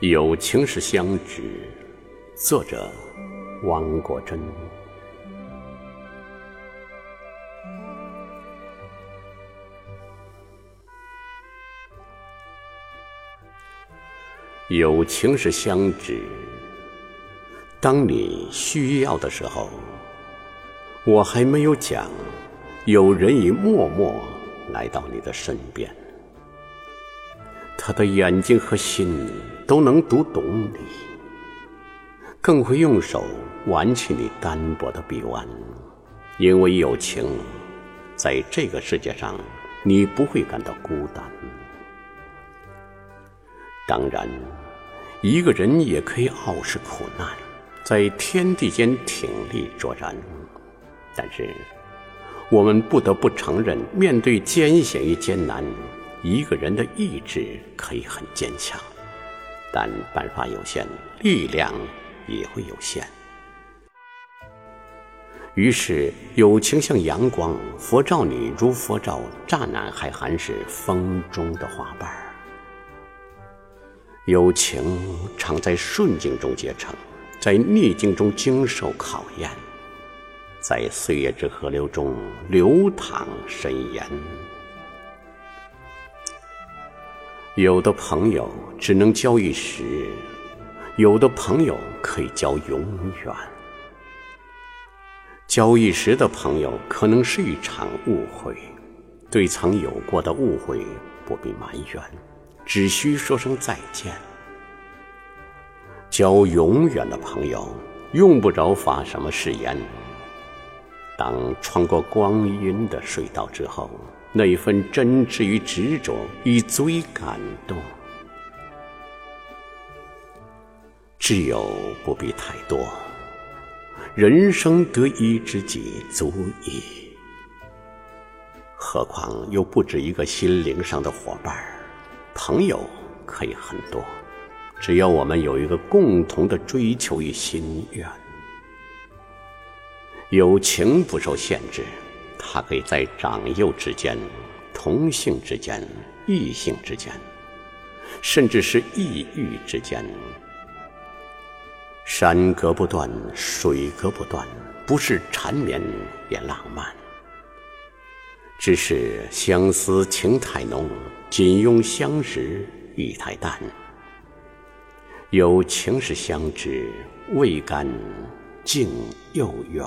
友情是相知，作者汪国真。友情是相知，当你需要的时候，我还没有讲，有人已默默来到你的身边。他的眼睛和心都能读懂你，更会用手挽起你单薄的臂弯，因为友情，在这个世界上，你不会感到孤单。当然，一个人也可以傲视苦难，在天地间挺立卓然，但是，我们不得不承认，面对艰险与艰难。一个人的意志可以很坚强，但办法有限，力量也会有限。于是，友情像阳光，佛照你如佛照乍暖还寒时风中的花瓣。友情常在顺境中结成，在逆境中经受考验，在岁月之河流中流淌深渊。有的朋友只能交一时，有的朋友可以交永远。交一时的朋友可能是一场误会，对曾有过的误会不必埋怨，只需说声再见。交永远的朋友用不着发什么誓言。当穿过光阴的隧道之后。那一份真挚与执着，已足以感动。挚友不必太多，人生得一知己足矣。何况又不止一个心灵上的伙伴朋友可以很多，只要我们有一个共同的追求与心愿。友情不受限制。它可以在长幼之间、同性之间、异性之间，甚至是异域之间。山隔不断，水隔不断，不是缠绵也浪漫。只是相思情太浓，紧拥相识意太淡。有情是相知，未甘，竟又远。